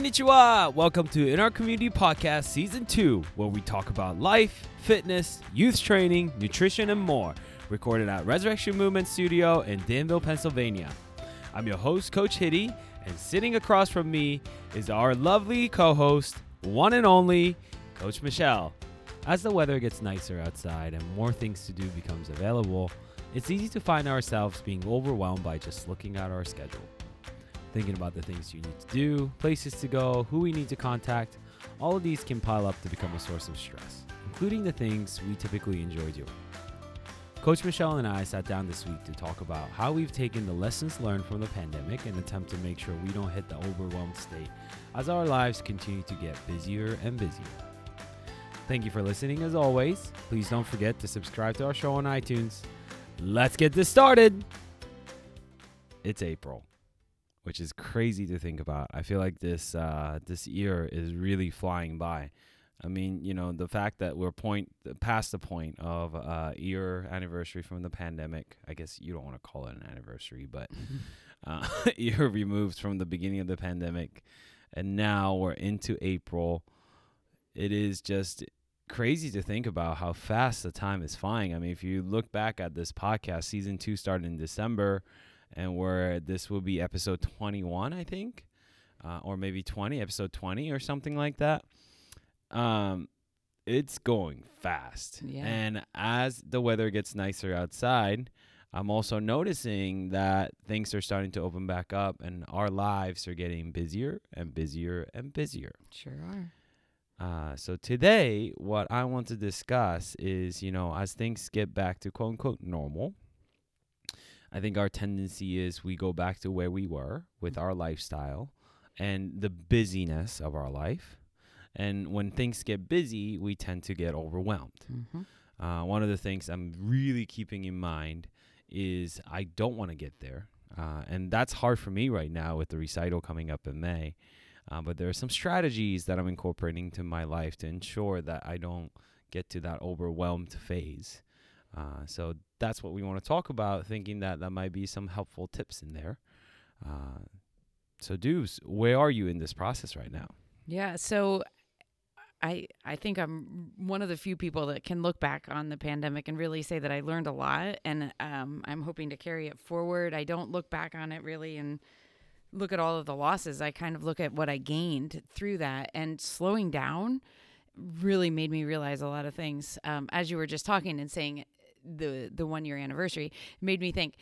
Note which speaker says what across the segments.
Speaker 1: Konnichiwa! Welcome to In Our Community Podcast Season 2, where we talk about life, fitness, youth training, nutrition, and more. Recorded at Resurrection Movement Studio in Danville, Pennsylvania. I'm your host, Coach Hitty, and sitting across from me is our lovely co host, one and only, Coach Michelle. As the weather gets nicer outside and more things to do becomes available, it's easy to find ourselves being overwhelmed by just looking at our schedule thinking about the things you need to do, places to go, who we need to contact. All of these can pile up to become a source of stress, including the things we typically enjoy doing. Coach Michelle and I sat down this week to talk about how we've taken the lessons learned from the pandemic and attempt to make sure we don't hit the overwhelmed state as our lives continue to get busier and busier. Thank you for listening as always. Please don't forget to subscribe to our show on iTunes. Let's get this started. It's April which is crazy to think about. I feel like this uh, this year is really flying by. I mean, you know, the fact that we're point past the point of uh, year anniversary from the pandemic. I guess you don't want to call it an anniversary, but uh, year removed from the beginning of the pandemic, and now we're into April. It is just crazy to think about how fast the time is flying. I mean, if you look back at this podcast, season two started in December and where this will be episode 21, I think, uh, or maybe 20, episode 20 or something like that. Um, it's going fast.
Speaker 2: Yeah.
Speaker 1: And as the weather gets nicer outside, I'm also noticing that things are starting to open back up and our lives are getting busier and busier and busier.
Speaker 2: Sure are.
Speaker 1: Uh, so today, what I want to discuss is, you know, as things get back to quote unquote normal, I think our tendency is we go back to where we were with our lifestyle and the busyness of our life. And when things get busy, we tend to get overwhelmed.
Speaker 2: Mm-hmm.
Speaker 1: Uh, one of the things I'm really keeping in mind is I don't want to get there. Uh, and that's hard for me right now with the recital coming up in May. Uh, but there are some strategies that I'm incorporating to my life to ensure that I don't get to that overwhelmed phase. Uh, so that's what we want to talk about, thinking that that might be some helpful tips in there. Uh, so, Deuce, where are you in this process right now?
Speaker 2: Yeah. So I I think I'm one of the few people that can look back on the pandemic and really say that I learned a lot, and um, I'm hoping to carry it forward. I don't look back on it really and look at all of the losses. I kind of look at what I gained through that, and slowing down really made me realize a lot of things. Um, as you were just talking and saying the the one year anniversary made me think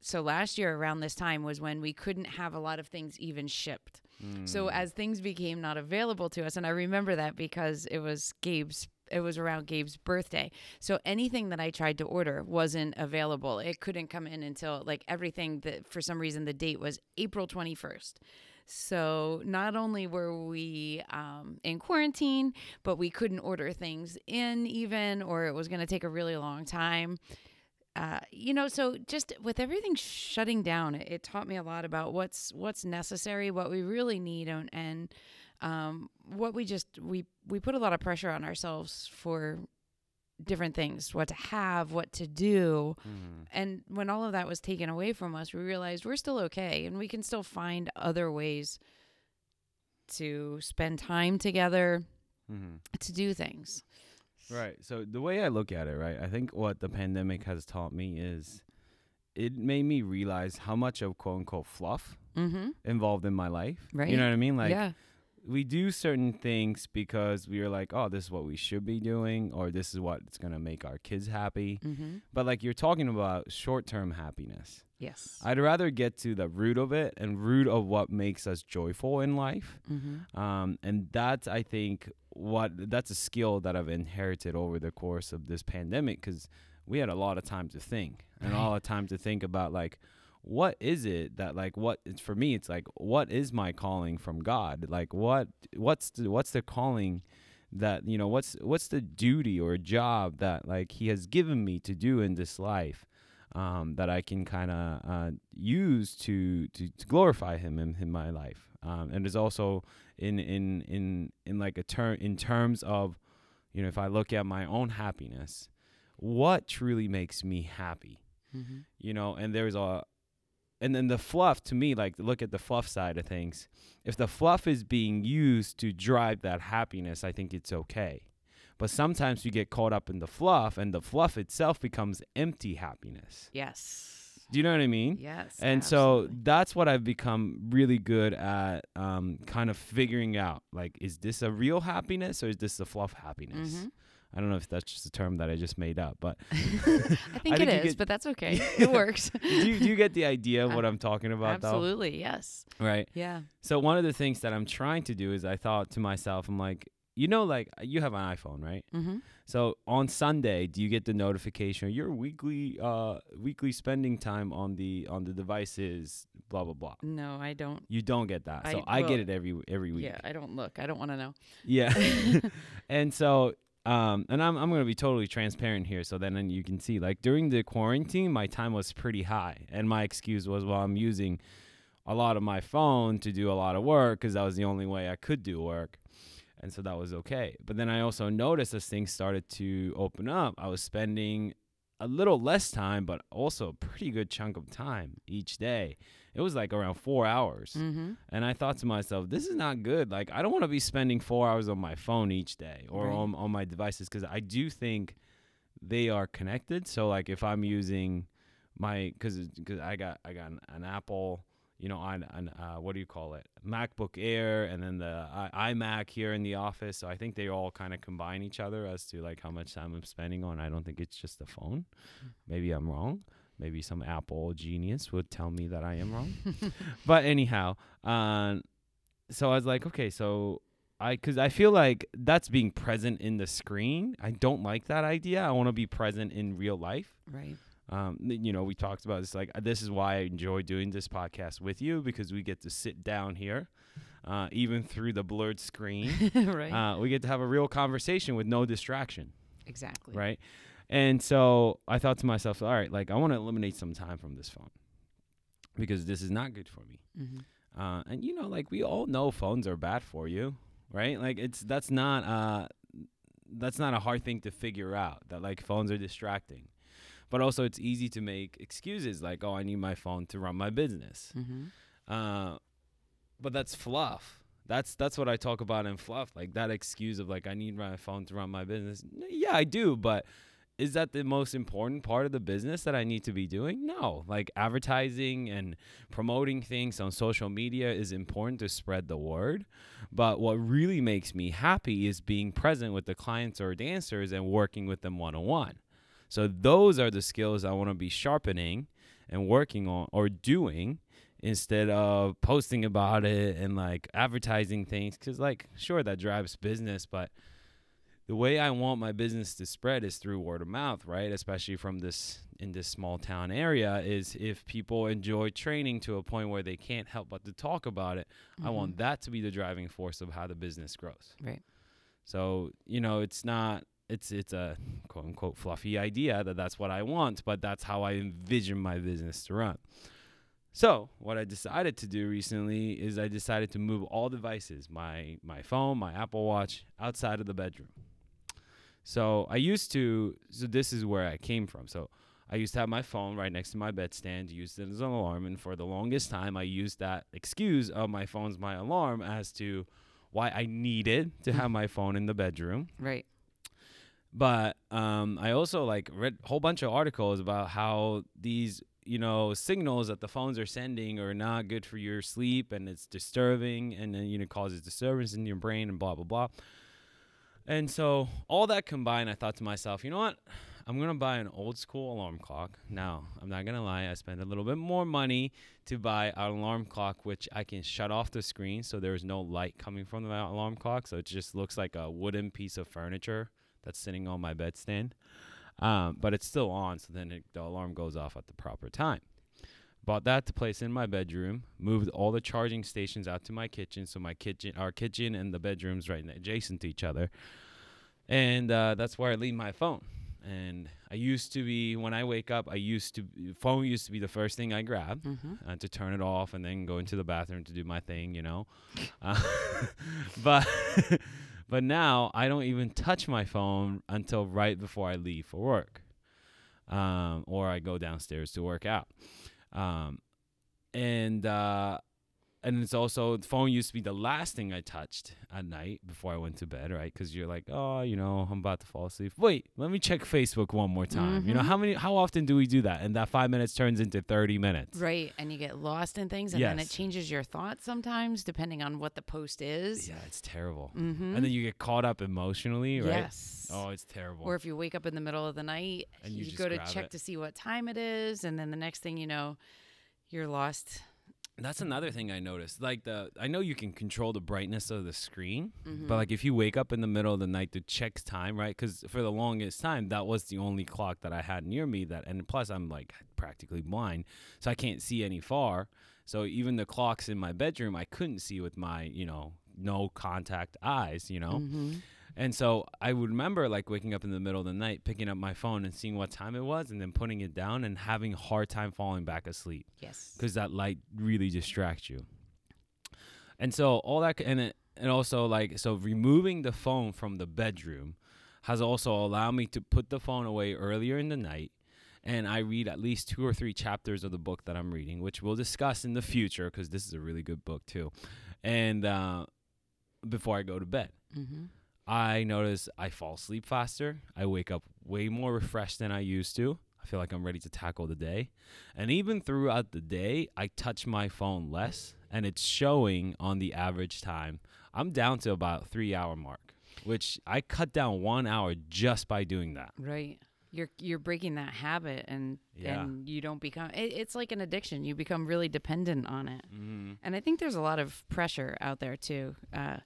Speaker 2: so last year around this time was when we couldn't have a lot of things even shipped. So hmm. as things became not available to us and i remember that because it was gabe's it was around gabe's birthday. So anything that i tried to order wasn't available. It couldn't come in until like everything that for some reason the date was april 21st so not only were we um, in quarantine, but we couldn't order things in even, or it was going to take a really long time. Uh, you know, so just with everything shutting down, it, it, taught me a lot about what's what's necessary, what we really need, and, and um, what we just we we put a lot of pressure on ourselves for different things what to have what to do mm. and when all of that was taken away from us we realized we're still okay and we can still find other ways to spend time together mm-hmm. to do things
Speaker 1: right so the way i look at it right i think what the pandemic has taught me is it made me realize how much of quote unquote fluff mm-hmm. involved in my life
Speaker 2: right
Speaker 1: you know what i mean like
Speaker 2: yeah
Speaker 1: we do certain things because we are like, oh, this is what we should be doing, or this is what's gonna make our kids happy. Mm-hmm. But like you're talking about short-term happiness.
Speaker 2: Yes.
Speaker 1: I'd rather get to the root of it and root of what makes us joyful in life.
Speaker 2: Mm-hmm.
Speaker 1: Um, and that's I think what that's a skill that I've inherited over the course of this pandemic because we had a lot of time to think and a lot of time to think about like what is it that like what it's for me it's like what is my calling from god? Like what what's the, what's the calling that you know what's what's the duty or job that like he has given me to do in this life um, that I can kind of uh, use to, to to glorify him in, in my life? Um, and there's also in in in in like a term in terms of you know if I look at my own happiness what truly makes me happy?
Speaker 2: Mm-hmm.
Speaker 1: you know and there's a and then the fluff to me, like look at the fluff side of things. If the fluff is being used to drive that happiness, I think it's okay. But sometimes we get caught up in the fluff, and the fluff itself becomes empty happiness.
Speaker 2: Yes.
Speaker 1: Do you know what I mean?
Speaker 2: Yes.
Speaker 1: And so that's what I've become really good at, um, kind of figuring out. Like, is this a real happiness or is this a fluff happiness?
Speaker 2: Mhm.
Speaker 1: I don't know if that's just a term that I just made up, but
Speaker 2: I think
Speaker 1: think
Speaker 2: it is,
Speaker 1: get-
Speaker 2: but that's okay. it works.
Speaker 1: do, you, do you get the idea of
Speaker 2: Uh,
Speaker 1: what I'm talking about,
Speaker 2: Absolutely. Yes.
Speaker 1: Right.
Speaker 2: Yeah.
Speaker 1: So one of the things that I'm trying to do is I thought to myself, I'm like, you know, like you have an iPhone, right?
Speaker 2: Mm-hmm.
Speaker 1: So on Sunday, do you get the notification or your weekly uh weekly spending time on the on the devices, blah blah blah.
Speaker 2: No, I don't.
Speaker 1: You don't get that. So
Speaker 2: I-
Speaker 1: I, get it every every week.
Speaker 2: Yeah, I don't look. I don't want to know.
Speaker 1: Yeah. and so um and I'm I'm going to be totally transparent here so then you can see like during the quarantine my time was pretty high and my excuse was well I'm using a lot of my phone to do a lot of work cuz that was the only way I could do work. And so that was okay. But then I also noticed as things started to open up, I was spending a little less time but also a pretty good chunk of time each day. It was like around 4 hours.
Speaker 2: Mm-hmm.
Speaker 1: And I thought to myself, this is not good. Like, I don't want to be spending four hours on my phone each day or
Speaker 2: Right.
Speaker 1: on, on my devices because I do think they are connected. So, like, if I'm using my, because because I got I got an, an Apple, you know, on an uh, what do you call it, MacBook Air, and then the I, iMac here in the office. So I think they all kind of combine each other as to like how much time I'm spending on. I don't think it's just the phone. Maybe I'm wrong. Maybe some Apple genius would tell me that I am wrong but anyhow, um, so I was like, okay, so I, cause I feel like that's being present in the screen. I don't like that idea. I want to be present in real life.
Speaker 2: Right.
Speaker 1: Um, you know, we talked about this. Like, this is why I enjoy doing this podcast with you because we get to sit down here, uh, even through the blurred screen.
Speaker 2: right.
Speaker 1: uh, we get to have a real conversation with no distraction
Speaker 2: exactly.
Speaker 1: right? And so I thought to myself, all right, like I want to eliminate some time from this phone because this is not good for me.
Speaker 2: Mm-hmm.
Speaker 1: Uh, and you know, like we all know phones are bad for you, right? Like it's that's not uh that's not a hard thing to figure out that like phones are distracting. But also it's easy to make excuses like, oh, I need my phone to run my business.
Speaker 2: Mm-hmm.
Speaker 1: Uh, but that's fluff. That's that's what I talk about in fluff, like that excuse of like I need my phone to run my business. Yeah, I do, but is that the most important part of the business that I need to be doing? No. Like advertising and promoting things on social media is important to spread the word, but what really makes me happy is being present with the clients or dancers and working with them one on one. So those are the skills I want to be sharpening and working on or doing instead of posting about it and like advertising things cuz like sure that drives business but the way I want my business to spread is through word of mouth, right? Especially from this in this small town area is if people enjoy training to a point where they can't help but to talk about it, I mm-hmm. want that to be the driving force of how the business grows.
Speaker 2: Right.
Speaker 1: So, you know, it's not it's it's a quote unquote fluffy idea that that's what I want, but that's how I envision my business to run. So, what I decided to do recently is I decided to move all devices, my my phone, my Apple Watch, outside of the bedroom. So, I used to so this is where I came from. So, I used to have my phone right next to my bedstand, used it as an alarm, and for the longest time I used that excuse of my phone's my alarm as to why I needed to have my phone in the bedroom.
Speaker 2: Right.
Speaker 1: But um, I also like read a whole bunch of articles about how these you know signals that the phones are sending are not good for your sleep and it's disturbing and then you know causes disturbance in your brain and blah blah blah. And so all that combined, I thought to myself, you know what? I'm gonna buy an old school alarm clock. Now, I'm not gonna lie, I spent a little bit more money to buy an alarm clock which I can shut off the screen so there's no light coming from the alarm clock. So it just looks like a wooden piece of furniture that's sitting on my bedstand. Um, but it's still on, so then it, the alarm goes off at the proper time. Bought that to place in my bedroom. Moved all the charging stations out to my kitchen, so my kitchen, our kitchen, and the bedrooms right adjacent to each other. And uh, that's where I leave my phone. And I used to be when I wake up, I used to phone used to be the first thing I grab
Speaker 2: Mm-hmm.
Speaker 1: uh, to turn it off and then go into the bathroom to do my thing, you know. Uh, but but now I don't even touch my phone until right before I leave for work, um, or I go downstairs to work out. Um, and uh, and it's also the phone used to be the last thing I touched at night before I went to bed, right? Because you're like, oh, you know, I'm about to fall asleep. Wait, let me check Facebook one more time. You know,
Speaker 2: Mhm.
Speaker 1: how many, how often do we do that? And that five minutes turns into thirty minutes.
Speaker 2: Right. And you get lost in things and then it changes your thoughts sometimes depending on what the post is.
Speaker 1: Yeah, it's terrible.
Speaker 2: Mm-hmm.
Speaker 1: And then you get caught up emotionally, right?
Speaker 2: Yes.
Speaker 1: Oh, it's terrible.
Speaker 2: Or if you wake up in the middle of the night,
Speaker 1: And you
Speaker 2: you, go to check
Speaker 1: it.
Speaker 2: to see what time it is, and then the next thing you know, you're lost.
Speaker 1: That's another thing I noticed. Like the, I know you can control the brightness of the screen,
Speaker 2: Mhm.
Speaker 1: but like if you wake up in the middle of the night to check time, right? Because for the longest time, that was the only clock that I had near me. That, and plus I'm like practically blind, so I can't see any far. So even the clocks in my bedroom, I couldn't see with my, you know, no contact eyes, you know.
Speaker 2: Mhm.
Speaker 1: And so I would remember like waking up in the middle of the night, picking up my phone and seeing what time it was, and then putting it down and having a hard time falling back asleep
Speaker 2: Yes.
Speaker 1: because that light really distracts you. And so all that, and it, and also like so removing the phone from the bedroom has also allowed me to put the phone away earlier in the night. And I read at least two or three chapters of the book that I'm reading, which we'll discuss in the future because this is a really good book too. And uh, before I go to bed.
Speaker 2: Mm-hmm.
Speaker 1: I notice I fall asleep faster. I wake up way more refreshed than I used to. I feel like I'm ready to tackle the day. And even throughout the day, I touch my phone less and it's showing on the average time. I'm down to about 3 hour mark, which I cut down 1 hour just by doing that.
Speaker 2: Right. You're you're breaking that habit, and
Speaker 1: Yeah.
Speaker 2: and you don't become. It, it's like an addiction. You become really dependent on it.
Speaker 1: Mm-hmm.
Speaker 2: And I think there's a lot of pressure out there too. Uh,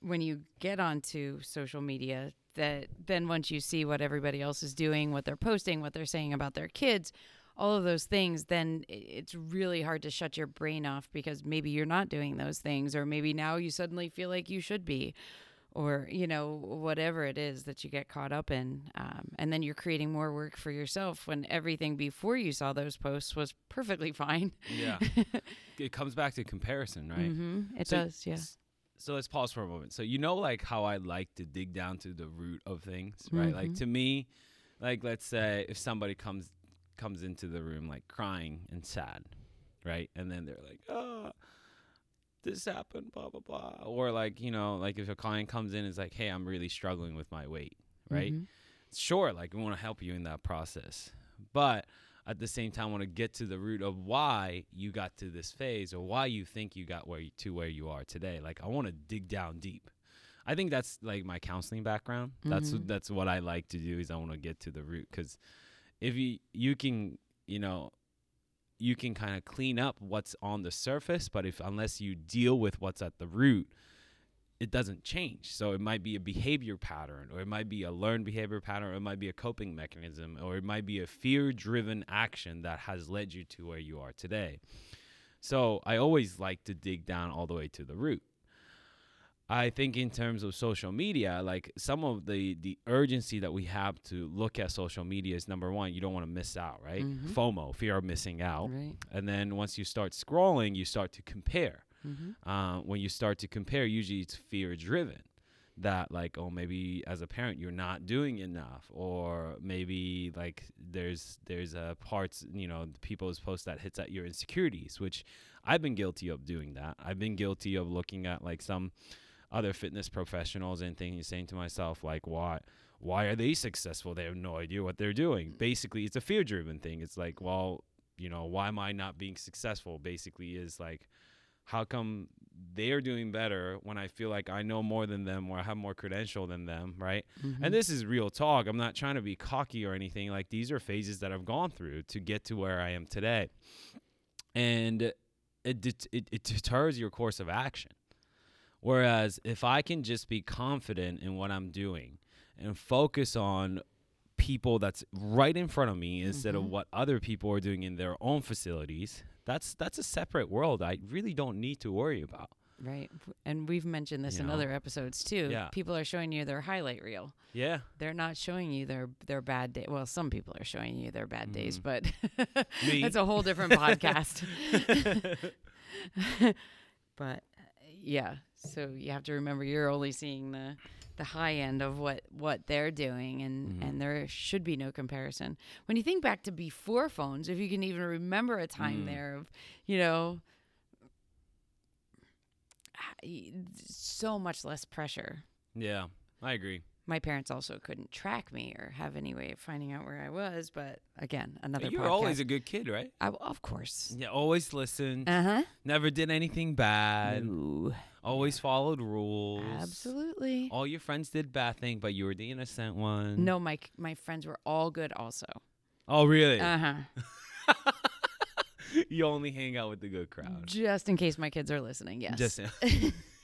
Speaker 2: when you get onto social media, that then once you see what everybody else is doing, what they're posting, what they're saying about their kids, all of those things, then it's really hard to shut your brain off because maybe you're not doing those things, or maybe now you suddenly feel like you should be. Or you know whatever it is that you get caught up in, um, and then you're creating more work for yourself when everything before you saw those posts was perfectly fine.
Speaker 1: Yeah. it comes back to comparison, right?
Speaker 2: hmm It
Speaker 1: So-
Speaker 2: does, yeah.
Speaker 1: So let's pause for a moment. So you know like how I like to dig down to the root of things, right? Like
Speaker 2: Mhm.
Speaker 1: to me, like let's say if somebody comes comes into the room like crying and sad, right? And then they're like, "Oh, this happened, blah blah blah." Or like, you know, like if a client comes in and is like, "Hey, I'm really struggling with my weight." Right?
Speaker 2: Mhm.
Speaker 1: sure, like we want to help you in that process, but at the same time, want to get to the root of why you got to this phase or why you think you got where you, to where you are today. Like I want to dig down deep. I think that's like my counseling background. That's
Speaker 2: Mhm.
Speaker 1: that's what I like to do is I want to get to the root because if you you can you know you can kind of clean up what's on the surface, but if unless you deal with what's at the root, it doesn't change. So it might be a behavior pattern, or it might be a learned behavior pattern, or it might be a coping mechanism, or it might be a fear driven action that has led you to where you are today. So I always like to dig down all the way to the root. I think in terms of social media, like some of the the urgency that we have to look at social media is number one, you don't want to miss out, right?
Speaker 2: Mhm.
Speaker 1: FOMO, fear of missing out.
Speaker 2: Right.
Speaker 1: And then once you start scrolling, you start to compare
Speaker 2: Mm-hmm.
Speaker 1: uh, when you start to compare, usually it's fear driven. That like, oh, maybe as a parent you're not doing enough, or maybe like there's there's uh, parts you know people's post that hits at your insecurities, which I've been guilty of doing that. I've been guilty of looking at like some other fitness professionals and thinking, saying to myself like, why why are they successful? They have no idea what they're doing. Basically, it's a fear driven thing. It's like, well, you know, why am I not being successful? Basically, is like how come they're doing better when I feel like I know more than them or I have more credential than them, right?
Speaker 2: Mm-hmm.
Speaker 1: And this is real talk. I'm not trying to be cocky or anything. Like these are phases that I've gone through to get to where I am today. And it det- it, it deters your course of action. Whereas if I can just be confident in what I'm doing and focus on people that's right in front of me instead of
Speaker 2: Mhm.
Speaker 1: what other people are doing in their own facilities, that's that's a separate world I really don't need to worry about.
Speaker 2: Right. And we've mentioned this
Speaker 1: You
Speaker 2: in
Speaker 1: know?
Speaker 2: other episodes too.
Speaker 1: Yeah.
Speaker 2: People are showing you their highlight reel.
Speaker 1: Yeah.
Speaker 2: They're not showing you their their bad day. Well, some people are showing you their bad days,
Speaker 1: Mhm.
Speaker 2: but that's a whole different podcast. but uh, yeah, so you have to remember you're only seeing the the high end of what what they're doing and
Speaker 1: Mhm.
Speaker 2: and there should be no comparison when you think back to before phones if you can even remember a time
Speaker 1: Mm.
Speaker 2: there of you know so much less pressure
Speaker 1: Yeah, I agree.
Speaker 2: My parents also couldn't track me or have any way of finding out where I was but again another
Speaker 1: You were
Speaker 2: podcast.
Speaker 1: always a good kid, right?
Speaker 2: I, of course
Speaker 1: Yeah, always listened.
Speaker 2: uh-huh
Speaker 1: Never did anything bad.
Speaker 2: Ooh,
Speaker 1: Always followed rules.
Speaker 2: absolutely
Speaker 1: All your friends did bad thing, but you were the innocent one.
Speaker 2: no my my friends were all good also
Speaker 1: Oh, really?
Speaker 2: uh-huh
Speaker 1: you only hang out with the good crowd.
Speaker 2: Just in case my kids are listening, yes.
Speaker 1: Just.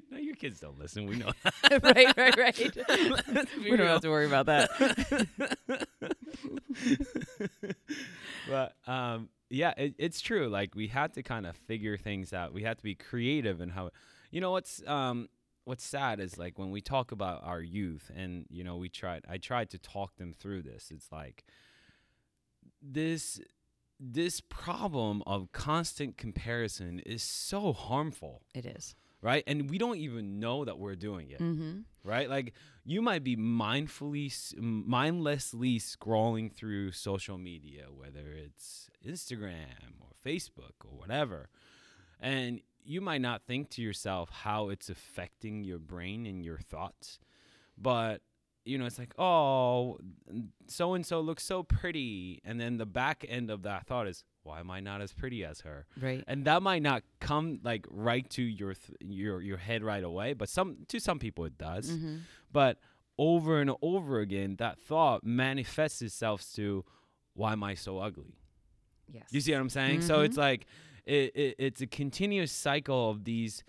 Speaker 1: no, your kids don't listen. We know.
Speaker 2: right, right, right. We don't
Speaker 1: real.
Speaker 2: have to worry about that.
Speaker 1: but um, yeah, it, it's true. Like we had to kind of figure things out. We had to be creative in how. You know what's um what's sad is like when we talk about our youth and you know we tried I tried to talk them through this. It's like this this problem of constant comparison is so harmful,
Speaker 2: It is.
Speaker 1: Right? And we don't even know that we're doing it
Speaker 2: Mm-hmm.
Speaker 1: right? Like you might be mindfully, mindlessly scrolling through social media, whether it's Instagram or Facebook or whatever, and you might not think to yourself how it's affecting your brain and your thoughts, but you know, it's like, oh, so and so looks so pretty, and then the back end of that thought is, why am I not as pretty as her?
Speaker 2: Right.
Speaker 1: and that might not come like right to your th- your your head right away but some to some people it does
Speaker 2: Mm-hmm.
Speaker 1: but over and over again that thought manifests itself to why am i so ugly
Speaker 2: Yes.
Speaker 1: you see what i'm saying so
Speaker 2: Mhm.
Speaker 1: it's like it, it it's a continuous cycle of these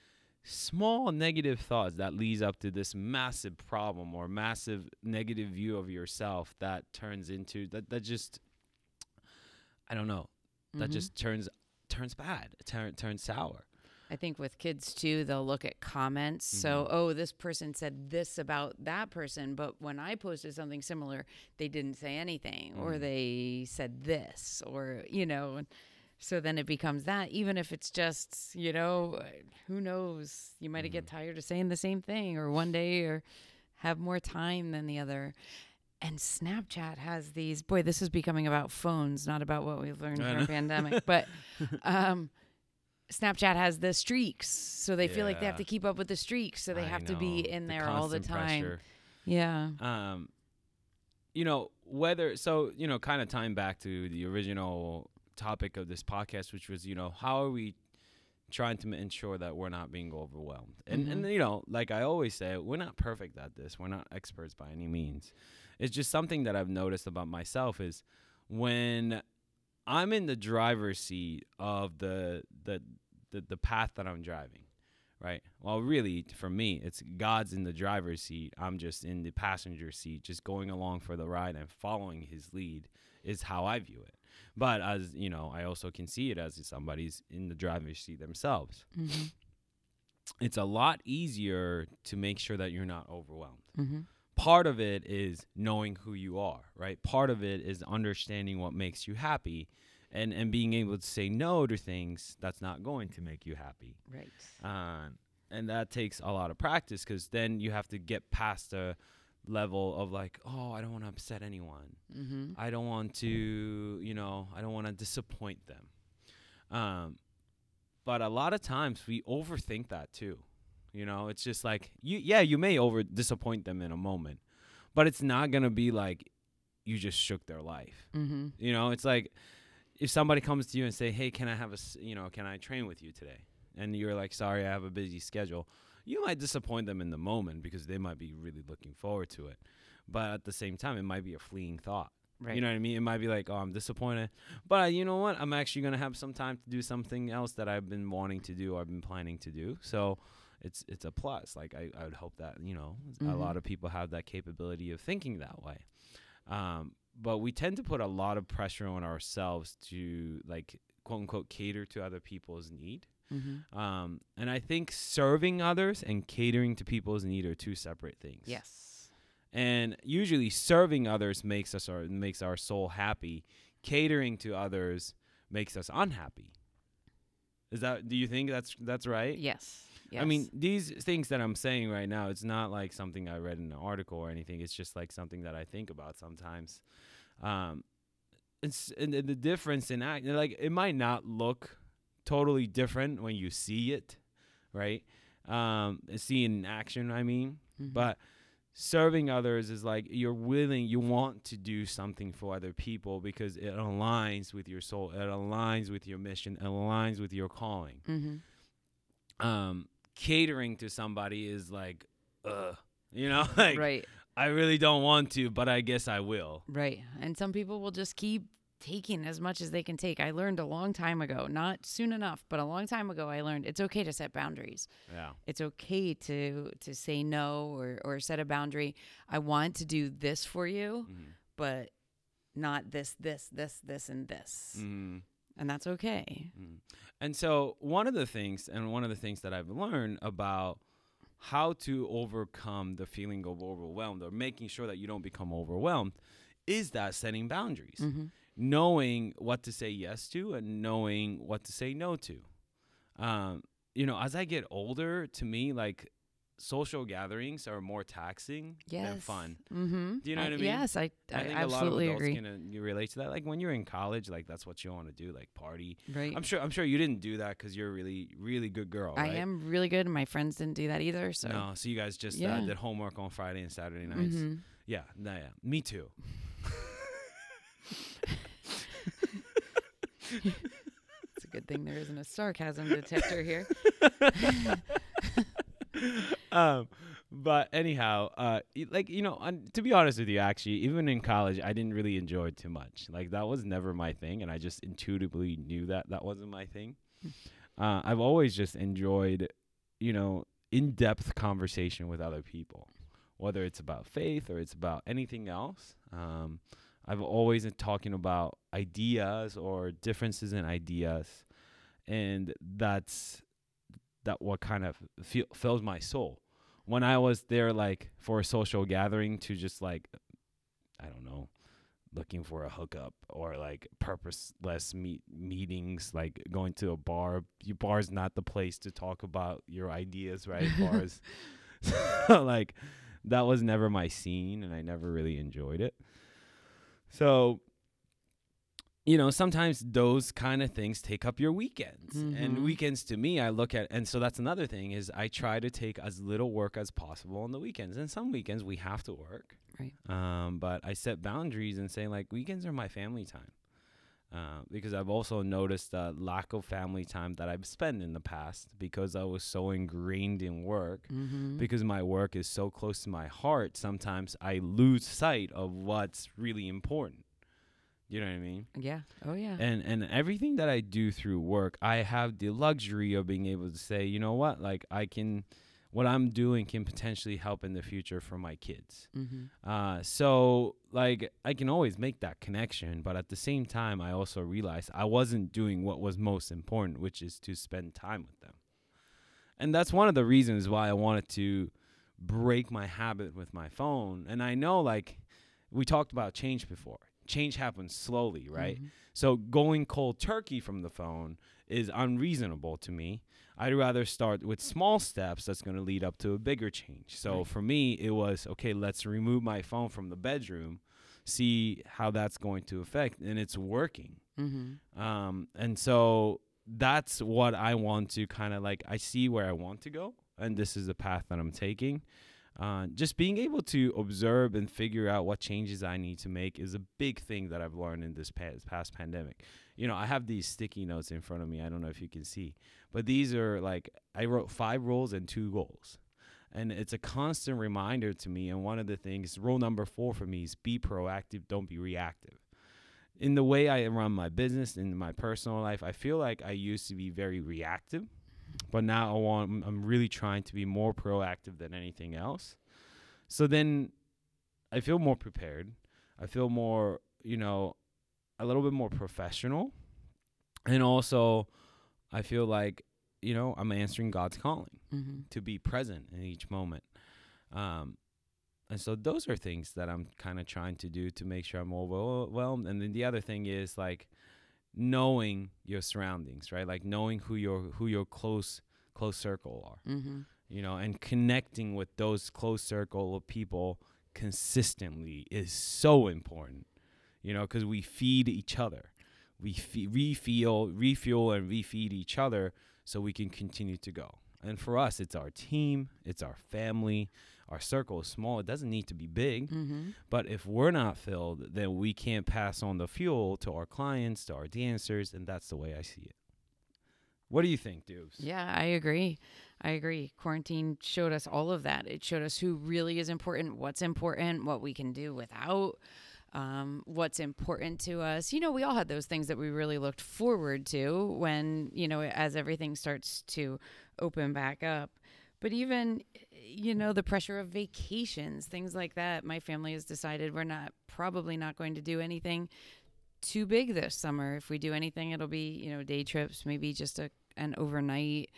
Speaker 1: small negative thoughts that leads up to this massive problem or massive negative view of yourself that turns into that that just i don't know that
Speaker 2: Mhm.
Speaker 1: just turns turns bad turn, turns sour
Speaker 2: I think with kids too, they'll look at comments.
Speaker 1: Mm-hmm.
Speaker 2: So, oh, this person said this about that person, but when I posted something similar, they didn't say anything, or
Speaker 1: Mhm.
Speaker 2: they said this, or you know. So then it becomes that, even if it's just, you know, who knows? You might get
Speaker 1: Mm-hmm.
Speaker 2: tired of saying the same thing, or one day, or have more time than the other. And Snapchat has these. Boy, this is becoming about phones, not about what we've learned from
Speaker 1: know.
Speaker 2: pandemic. But um, Snapchat has the streaks, so they feel like they have to keep up with the streaks, so they
Speaker 1: I
Speaker 2: have to be in there all the time.
Speaker 1: pressure.
Speaker 2: Yeah.
Speaker 1: um you know whether so you know kind of tying back to the original topic of this podcast which was you know how are we trying to ensure that we're not being overwhelmed and and you know like i always say we're not perfect at this we're not experts by any means it's just something that i've noticed about myself is when i'm in the driver's seat of the the the, the path that i'm driving right? Well, really, for me, it's God's in the driver's seat. I'm just in the passenger seat, just going along for the ride and following His lead is how I view it. But as you know, I also can see it as somebody's in the driver's seat themselves.
Speaker 2: Mm-hmm.
Speaker 1: It's a lot easier to make sure that you're not overwhelmed.
Speaker 2: Mm-hmm.
Speaker 1: Part of it is knowing who you are, right? Part of it is understanding what makes you happy. And, and being able to say no to things that's not going to make you happy.
Speaker 2: Right.
Speaker 1: Uh, and that takes a lot of practice because then you have to get past the level of like, oh, I don't want to upset anyone.
Speaker 2: Mm-hmm.
Speaker 1: I don't want to, you know, I don't want to disappoint them. Um, but a lot of times we overthink that too. You know, it's just like you, yeah, you may over disappoint them in a moment, but it's not gonna be like you just shook their life.
Speaker 2: Mm-hmm.
Speaker 1: You know, it's like if somebody comes to you and say, "Hey, can I have a you know, can I train with you today?" and you're like, "Sorry, I have a busy schedule." You might disappoint them in the moment because they might be really looking forward to it. But at the same time, it might be a fleeting thought.
Speaker 2: Right.
Speaker 1: You know what I mean? It might be like, "Oh, I'm disappointed." But uh, you know what? I'm actually going to have some time to do something else that I've been wanting to do or I've been planning to do. So, it's it's a plus. Like I, I would hope that, you know, a
Speaker 2: Mhm.
Speaker 1: lot of people have that capability of thinking that way. Um, but we tend to put a lot of pressure on ourselves to like quote unquote cater to other people's need.
Speaker 2: Mm-hmm.
Speaker 1: Um, and I think serving others and catering to people's need are two separate things.
Speaker 2: Yes.
Speaker 1: And usually serving others makes us our makes our soul happy. Catering to others makes us unhappy. Is that do you think that's that's right?
Speaker 2: Yes.
Speaker 1: I mean, these things that I'm saying right now, it's not like something I read in an article or anything. It's just like something that I think about sometimes. Um, it's and the difference in act, like it might not look totally different when you see it, right? Um, see in action, I mean,
Speaker 2: Mhm.
Speaker 1: but serving others is like you're willing, you want to do something for other people because it aligns with your soul, it aligns with your mission, it aligns with your calling
Speaker 2: Mhm.
Speaker 1: um catering to somebody is like uh you know like
Speaker 2: right,
Speaker 1: i really don't want to but i guess i will
Speaker 2: right. And some people will just keep taking as much as they can take. I learned a long time ago, not soon enough, but a long time ago, I learned it's okay to set boundaries.
Speaker 1: yeah
Speaker 2: It's okay to to say no or or set a boundary. I want to do this for you,
Speaker 1: Mhm.
Speaker 2: but not this, this, this, this, and this,
Speaker 1: Mhm.
Speaker 2: And that's okay.
Speaker 1: Mhm. and so one of the things and one of the things that i've learned about how to overcome the feeling of overwhelmed or making sure that you don't become overwhelmed is that setting boundaries
Speaker 2: hmm
Speaker 1: knowing what to say yes to and knowing what to say no to. Um, you know, as I get older, to me, like social gatherings are more taxing
Speaker 2: Yes.
Speaker 1: than fun.
Speaker 2: Mm-hmm.
Speaker 1: Do you know what I mean?
Speaker 2: Yes, I, I,
Speaker 1: I think
Speaker 2: absolutely
Speaker 1: a lot of
Speaker 2: agree.
Speaker 1: can uh, you relate to that. Like when you're in college, like that's what you want to do, like party.
Speaker 2: right.
Speaker 1: I'm sure. I'm sure you didn't do that because you're a really, really good girl.
Speaker 2: I
Speaker 1: right?
Speaker 2: am really good, and my friends didn't do that either. So.
Speaker 1: No, so you guys just uh, did homework on Friday and Saturday nights.
Speaker 2: Mhm.
Speaker 1: Yeah, no, yeah, me too.
Speaker 2: It's a good thing there isn't a sarcasm detector here.
Speaker 1: um, but anyhow, uh, like you know, on, to be honest with you, actually, even in college, I didn't really enjoy it too much. Like that was never my thing, and I just intuitively knew that that wasn't my thing. Uh, I've always just enjoyed, you know, in-depth conversation with other people, whether it's about faith or it's about anything else. Um, I've always been talking about ideas or differences in ideas, and that's that what kind of feel, fills my soul. When I was there, like for a social gathering, to just like, I don't know, looking for a hookup or like purposeless meet meetings, like going to a bar. You bar's not the place to talk about your ideas, right? Bars, like that was never my scene, and I never really enjoyed it. So, you know, sometimes those kind of things take up your weekends. And
Speaker 2: Mhm.
Speaker 1: weekends to me, I look at, and so that's another thing is I try to take as little work as possible on the weekends. And some weekends we have to work.
Speaker 2: Right.
Speaker 1: Um, but I set boundaries and say like weekends are my family time. Uh, because I've also noticed the lack of family time that I've spent in the past because I was so ingrained in work
Speaker 2: Mm-hmm.
Speaker 1: because my work is so close to my heart, sometimes I lose sight of what's really important. You know what I mean?
Speaker 2: yeah. Oh yeah.
Speaker 1: And and everything that I do through work, I have the luxury of being able to say, you know what, like I can what I'm doing can potentially help in the future for my kids.
Speaker 2: mm-hmm.
Speaker 1: Uh, so like I can always make that connection, but at the same time, I also realized I wasn't doing what was most important, which is to spend time with them. And that's one of the reasons why I wanted to break my habit with my phone. And I know like we talked about change before. Change happens slowly, right?
Speaker 2: Mhm.
Speaker 1: So going cold turkey from the phone is unreasonable to me. I'd rather start with small steps that's going to lead up to a bigger change. So
Speaker 2: Right.
Speaker 1: for me, it was okay, let's remove my phone from the bedroom, see how that's going to affect, and it's working.
Speaker 2: Mm-hmm.
Speaker 1: Um, and so that's what I want to kind of like, I see where I want to go, and this is the path that I'm taking. Uh, just being able to observe and figure out what changes I need to make is a big thing that I've learned in this past, past pandemic. You know, I have these sticky notes in front of me. I don't know if you can see, but these are like I wrote five rules and two goals. And it's a constant reminder to me. And one of the things, rule number four for me is be proactive, don't be reactive. In the way I run my business, in my personal life, I feel like I used to be very reactive but now I want I'm really trying to be more proactive than anything else. So then I feel more prepared. I feel more, you know, a little bit more professional. And also I feel like, you know, I'm answering God's calling
Speaker 2: Mm-hmm.
Speaker 1: to be present in each moment. Um and so those are things that I'm kind of trying to do to make sure I'm overwhelmed. And then the other thing is like knowing your surroundings, right? Like knowing who your who your close close circle are.
Speaker 2: Mm-hmm.
Speaker 1: You know, and connecting with those close circle of people consistently is so important. You know, because we feed each other, we fe- refuel, refuel, and refeed each other so we can continue to go. And for us, it's our team, it's our family. Our circle is small. It doesn't need to be big.
Speaker 2: Mm-hmm.
Speaker 1: But if we're not filled, then we can't pass on the fuel to our clients, to our dancers, and that's the way I see it. What do you think, Dubes?
Speaker 2: Yeah, I agree. I agree. Quarantine showed us all of that. It showed us who really is important, what's important, what we can do without, um, what's important to us. You know, we all had those things that we really looked forward to when, you know, as everything starts to open back up. But even, you know, the pressure of vacations, things like that. My family has decided we're not probably not going to do anything too big this summer. If we do anything, it'll be, you know, day trips, maybe just a an overnight,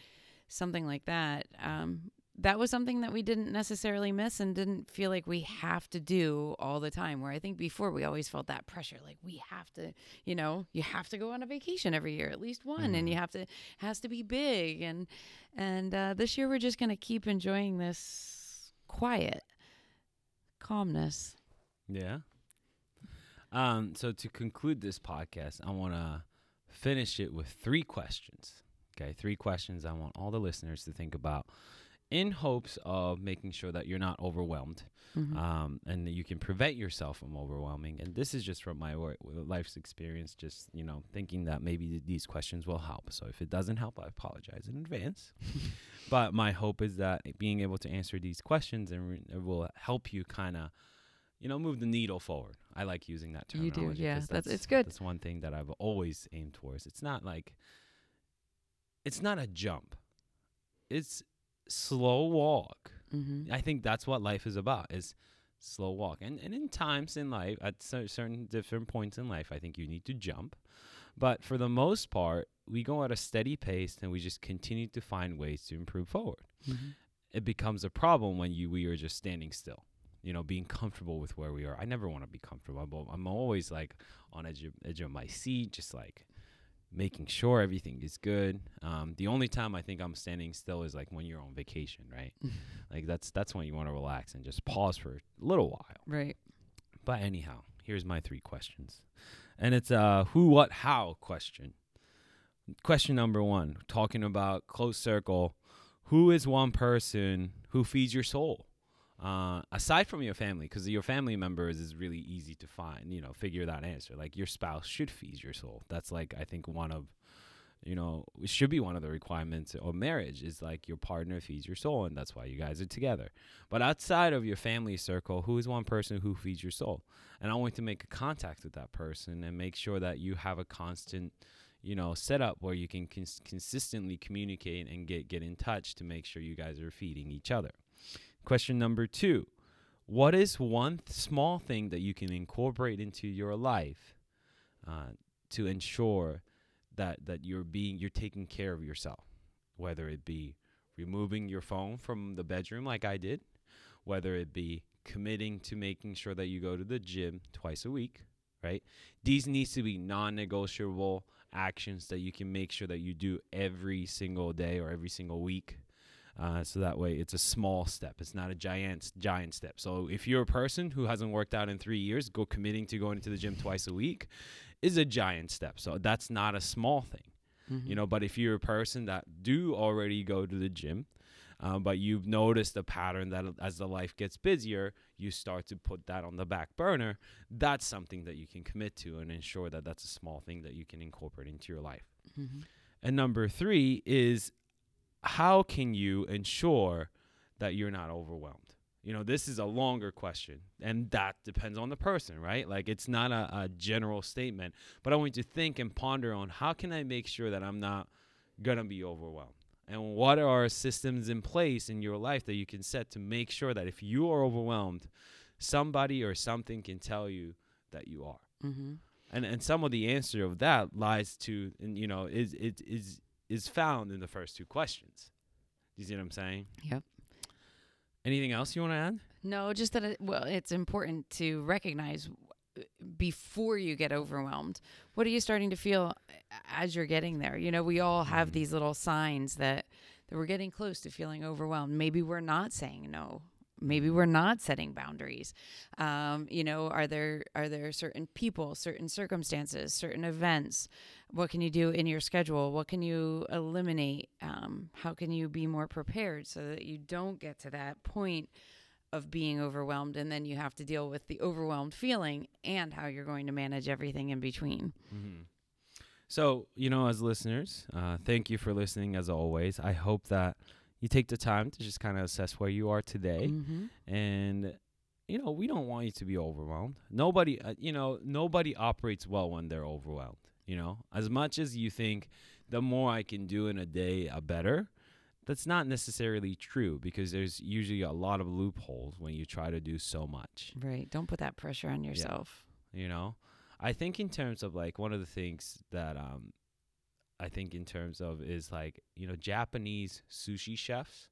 Speaker 2: something like that. Um, that was something that we didn't necessarily miss and didn't feel like we have to do all the time. Where I think before we always felt that pressure, like we have to, you know, you have to go on a vacation every year, at least one,
Speaker 1: Mhm.
Speaker 2: and you have to has to be big. And and uh, this year we're just gonna keep enjoying this quiet calmness.
Speaker 1: Yeah. Um, so to conclude this podcast, I want to finish it with three questions. Okay, three questions I want all the listeners to think about in hopes of making sure that you're not overwhelmed
Speaker 2: Mhm.
Speaker 1: um, and that you can prevent yourself from overwhelming. And this is just from my life's experience, just, you know, thinking that maybe th- these questions will help. So if it doesn't help, I apologize in advance. but my hope is that being able to answer these questions and re- it will help you kind of you know, move the needle forward. I like using that term.
Speaker 2: You do, yeah.
Speaker 1: 'cause
Speaker 2: That's- it's good.
Speaker 1: That's one thing that I've always aimed towards. It's not like, it's not a jump. It's slow walk.
Speaker 2: Mhm.
Speaker 1: I think that's what life is about. Is slow walk. And and in times in life, at cer- certain different points in life, I think you need to jump. But for the most part, we go at a steady pace and we just continue to find ways to improve forward
Speaker 2: Mhm.
Speaker 1: it becomes a problem when you we are just standing still you know being comfortable with where we are i never want to be comfortable I'm- i'm always like on edge of, edge of my seat just like making sure everything is good. Um, the only time i think i'm standing still is like when you're on vacation right? Like that's that's when you want to relax and just pause for a little while.
Speaker 2: Right.
Speaker 1: but anyhow here's my three questions. And it's a who what how question. Question number one talking about close circle who is one person who feeds your soul uh, aside from your family because your family members is really easy to find you know figure that answer. Like your spouse should feed your soul. That's like i think one of you know it should be one of the requirements of marriage is like your partner feeds your soul and that's why you guys are together. But outside of your family circle who is one person who feeds your soul? And i want to make a contact with that person and make sure that you have a constant you know setup where you can cons- consistently communicate and get get in touch to make sure you guys are feeding each other question number two. What is one th- small thing that you can incorporate into your life uh, to ensure that that you're being you're taking care of yourself? Whether it be removing your phone from the bedroom like I did whether it be committing to making sure that you go to the gym twice a week right? These needs to be non-negotiable actions that you can make sure that you do every single day or every single week uh, so that way it's a small step it's not a giant giant step so if you're a person who hasn't worked out in three years go committing to going to the gym twice a week is a giant step so that's not a small thing
Speaker 2: Mhm.
Speaker 1: you know but if you're a person that do already go to the gym um, but you've noticed a pattern that as the life gets busier you start to put that on the back burner that's something that you can commit to and ensure that that's a small thing that you can incorporate into your life
Speaker 2: Mhm.
Speaker 1: and number three is how can you ensure that you're not overwhelmed? You know this is a longer question and that depends on the person right? Like it's not a, a general statement but i want you to think and ponder on how can i make sure that i'm not gonna be overwhelmed? And what are systems in place in your life that you can set to make sure that if you are overwhelmed somebody or something can tell you that you are?
Speaker 2: Mhm.
Speaker 1: and and some of the answer of that lies to and you know is is is is found in the first two questions do you see what i'm saying
Speaker 2: Yep.
Speaker 1: anything else you want to add
Speaker 2: No, just that it, well, it's important to recognize uh, before you get overwhelmed. What are you starting to feel as you're getting there? You know, we all have
Speaker 1: Mhm.
Speaker 2: these little signs that that we're getting close to feeling overwhelmed. Maybe we're not saying no. Maybe we're not setting boundaries. Um, you know, are there are there certain people, certain circumstances, certain events? What can you do in your schedule? What can you eliminate? Um, how can you be more prepared so that you don't get to that point of being overwhelmed and then you have to deal with the overwhelmed feeling and how you're going to manage everything in between.
Speaker 1: Mm-hmm. So, you know, as listeners, uh, thank you for listening as always. I hope that you take the time to just kind of assess where you are today.
Speaker 2: Mm-hmm.
Speaker 1: And, you know, we don't want you to be overwhelmed. Nobody, uh, you know, nobody operates well when they're overwhelmed. You know, as much as you think the more I can do in a day, a better, that's not necessarily true because there's usually a lot of loopholes when you try to do so much.
Speaker 2: Right. Don't put that pressure on yourself. Yeah.
Speaker 1: You know, I think in terms of like one of the things that um I think in terms of is like, you know, Japanese sushi chefs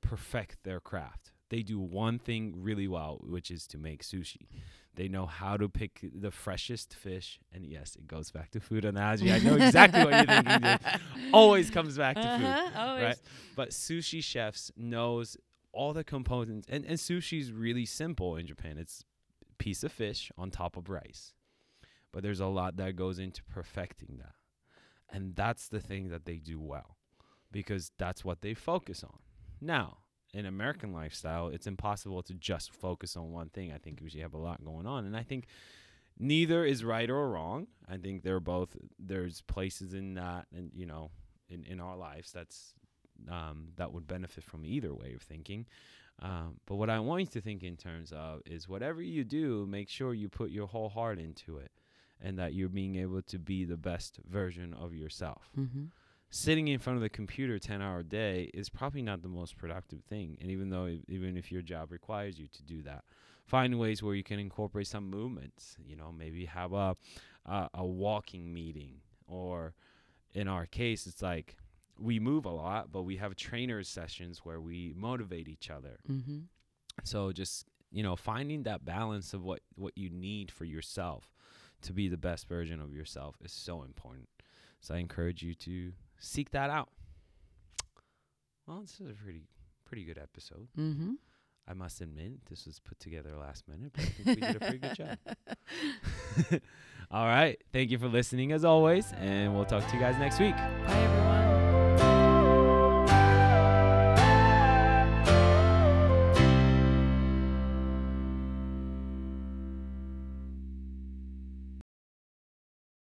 Speaker 1: perfect their craft. They do one thing really well, which is to make sushi. They know how to pick the freshest fish. And yes, it goes back to food analogy. I know exactly what you're thinking. It always comes back to food.
Speaker 2: Uh-huh, always.
Speaker 1: Right. But sushi chefs knows all the components and, and sushi is really simple in Japan. It's piece of fish on top of rice. But there's a lot that goes into perfecting that. And that's the thing that they do well because that's what they focus on. Now, in American lifestyle, it's impossible to just focus on one thing. I think we have a lot going on. And I think neither is right or wrong. I think they're both there's places in that and you know, in, in our lives that's um, that would benefit from either way of thinking. Um, but what I want you to think in terms of is whatever you do, make sure you put your whole heart into it and that you're being able to be the best version of yourself.
Speaker 2: Mm-hmm.
Speaker 1: Sitting in front of the computer 10 hour a day is probably not the most productive thing. And even though, even if your job requires you to do that, find ways where you can incorporate some movements. You know, maybe have a, a, a walking meeting, or in our case, it's like we move a lot, but we have trainers sessions where we motivate each other.
Speaker 2: Mm-hmm.
Speaker 1: So just you know, finding that balance of what what you need for yourself to be the best version of yourself is so important. So I encourage you to seek that out. Well, this is a pretty pretty good episode.
Speaker 2: Mm-hmm.
Speaker 1: I must admit, this was put together last minute, but I think we did a pretty good job. All right. Thank you for listening as always, and we'll talk to you guys next week.
Speaker 2: Bye, everyone.